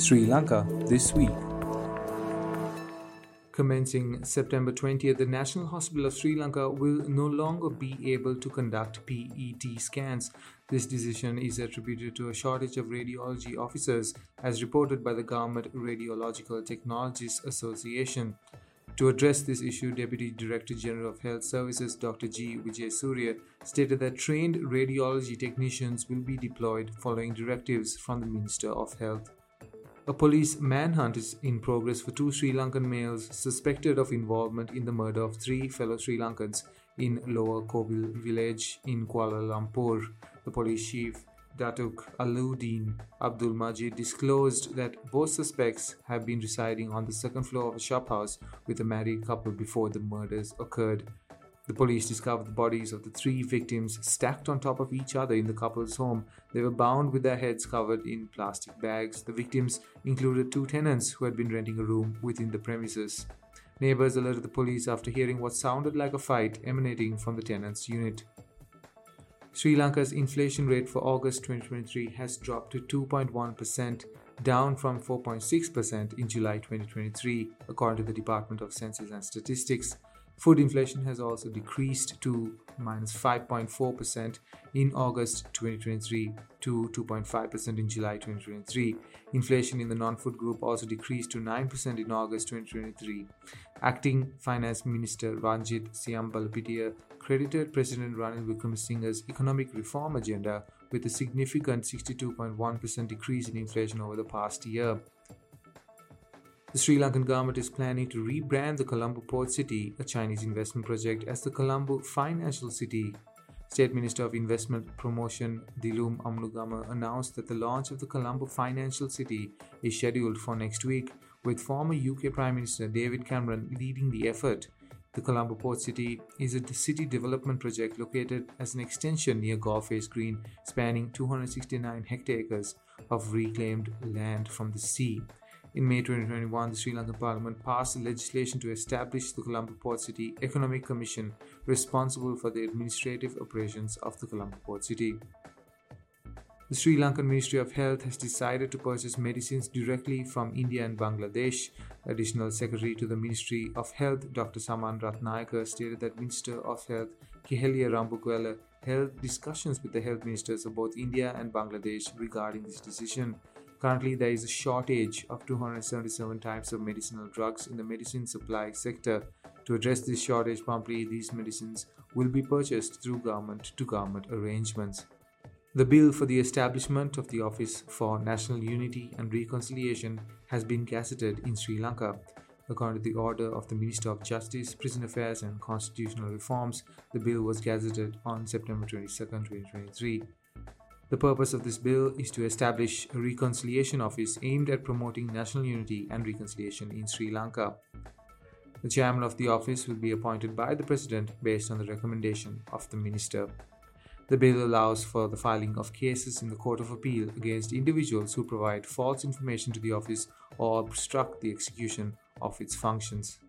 Sri Lanka this week. Commencing September 20th, the National Hospital of Sri Lanka will no longer be able to conduct PET scans. This decision is attributed to a shortage of radiology officers, as reported by the Government Radiological Technologists Association. To address this issue, Deputy Director General of Health Services Dr. G. Wijesuriya stated that trained radiology technicians will be deployed following directives from the Minister of Health. A police manhunt is in progress for two Sri Lankan males suspected of involvement in the murder of three fellow Sri Lankans in Lower Kobil village in Kuala Lumpur. The police chief Datuk Allaudeen Abdul Majid disclosed that both suspects have been residing on the second floor of a shophouse with a married couple before the murders occurred. The police discovered the bodies of the three victims stacked on top of each other in the couple's home. They were bound with their heads covered in plastic bags. The victims included two tenants who had been renting a room within the premises. Neighbors alerted the police after hearing what sounded like a fight emanating from the tenants' unit. Sri Lanka's inflation rate for August 2023 has dropped to 2.1%, down from 4.6% in July 2023, according to the Department of Census and Statistics. Food inflation has also decreased to minus 5.4% in August 2023 to 2.5% in July 2023. Inflation in the non food group also decreased to 9% in August 2023. Acting Finance Minister Ranjith Siyambalapitiya credited President Ranil Wickremesinghe's economic reform agenda with a significant 62.1% decrease in inflation over the past year. The Sri Lankan government is planning to rebrand the Colombo Port City, a Chinese investment project, as the Colombo Financial City. State Minister of Investment Promotion Dilum Amunugama announced that the launch of the Colombo Financial City is scheduled for next week, with former UK Prime Minister David Cameron leading the effort. The Colombo Port City is a city development project located as an extension near Face Green, spanning 269 hectares of reclaimed land from the sea. In May 2021, the Sri Lankan Parliament passed legislation to establish the Colombo Port City Economic Commission responsible for the administrative operations of the Colombo Port City. The Sri Lankan Ministry of Health has decided to purchase medicines directly from India and Bangladesh. Additional Secretary to the Ministry of Health, Dr. Saman Ratnayaka, stated that Minister of Health Keheliya Rambukwella held discussions with the health ministers of both India and Bangladesh regarding this decision. Currently, there is a shortage of 277 types of medicinal drugs in the medicine supply sector. To address this shortage promptly, these medicines will be purchased through government to government arrangements. The bill for the establishment of the Office for National Unity and Reconciliation has been gazetted in Sri Lanka. According to the order of the Minister of Justice, Prison Affairs and Constitutional Reforms, the bill was gazetted on September 22, 2023. The purpose of this bill is to establish a reconciliation office aimed at promoting national unity and reconciliation in Sri Lanka. The chairman of the office will be appointed by the president based on the recommendation of the minister. The bill allows for the filing of cases in the Court of Appeal against individuals who provide false information to the office or obstruct the execution of its functions.